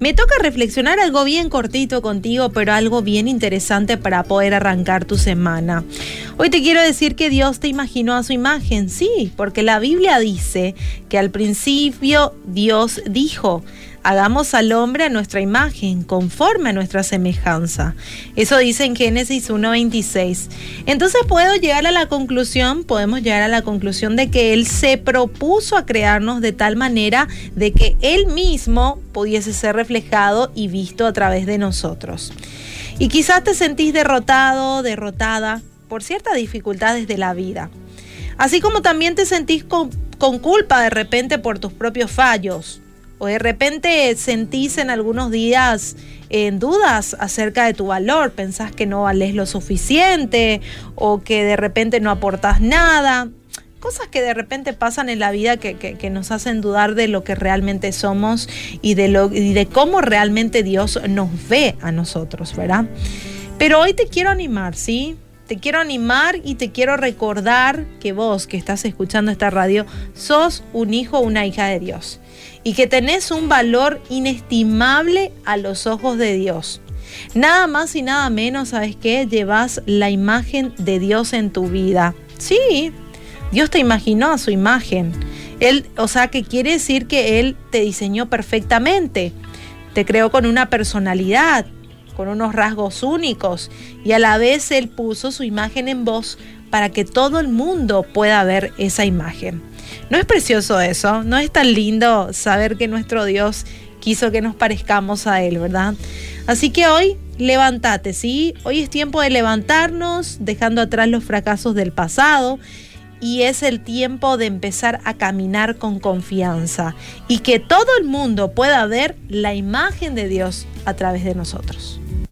Me toca reflexionar algo bien cortito contigo, pero algo bien interesante para poder arrancar tu semana. Hoy te quiero decir que Dios te imaginó a su imagen, sí, porque la Biblia dice que al principio Dios dijo, hagamos al hombre a nuestra imagen, conforme a nuestra semejanza. Eso dice en Génesis 1.26. Entonces puedo llegar a la conclusión, podemos llegar a la conclusión de que Él se propuso a crearnos de tal manera de que Él mismo pudiese ser reflejado y visto a través de nosotros. Y quizás te sentís derrotado, derrotada por ciertas dificultades de la vida. Así como también te sentís con, con culpa de repente por tus propios fallos o de repente sentís en algunos días en dudas acerca de tu valor, pensás que no vales lo suficiente o que de repente no aportas nada. Cosas que de repente pasan en la vida que, nos hacen dudar de lo que realmente somos y de, lo, y de cómo realmente Dios nos ve a nosotros, ¿verdad? Pero hoy te quiero animar, ¿sí? Te quiero animar y te quiero recordar que vos que estás escuchando esta radio sos un hijo o una hija de Dios y que tenés un valor inestimable a los ojos de Dios. Nada más y nada menos, ¿sabes qué? Llevas la imagen de Dios en tu vida. Sí, Dios te imaginó a su imagen. Él, o sea, que quiere decir que Él te diseñó perfectamente. Te creó con una personalidad, con unos rasgos únicos y a la vez Él puso su imagen en vos para que todo el mundo pueda ver esa imagen. ¿No es precioso eso? ¿No es tan lindo saber que nuestro Dios quiso que nos parezcamos a Él, verdad? Así que hoy levántate, ¿sí? Hoy es tiempo de levantarnos, dejando atrás los fracasos del pasado. Y es el tiempo de empezar a caminar con confianza y que todo el mundo pueda ver la imagen de Dios a través de nosotros.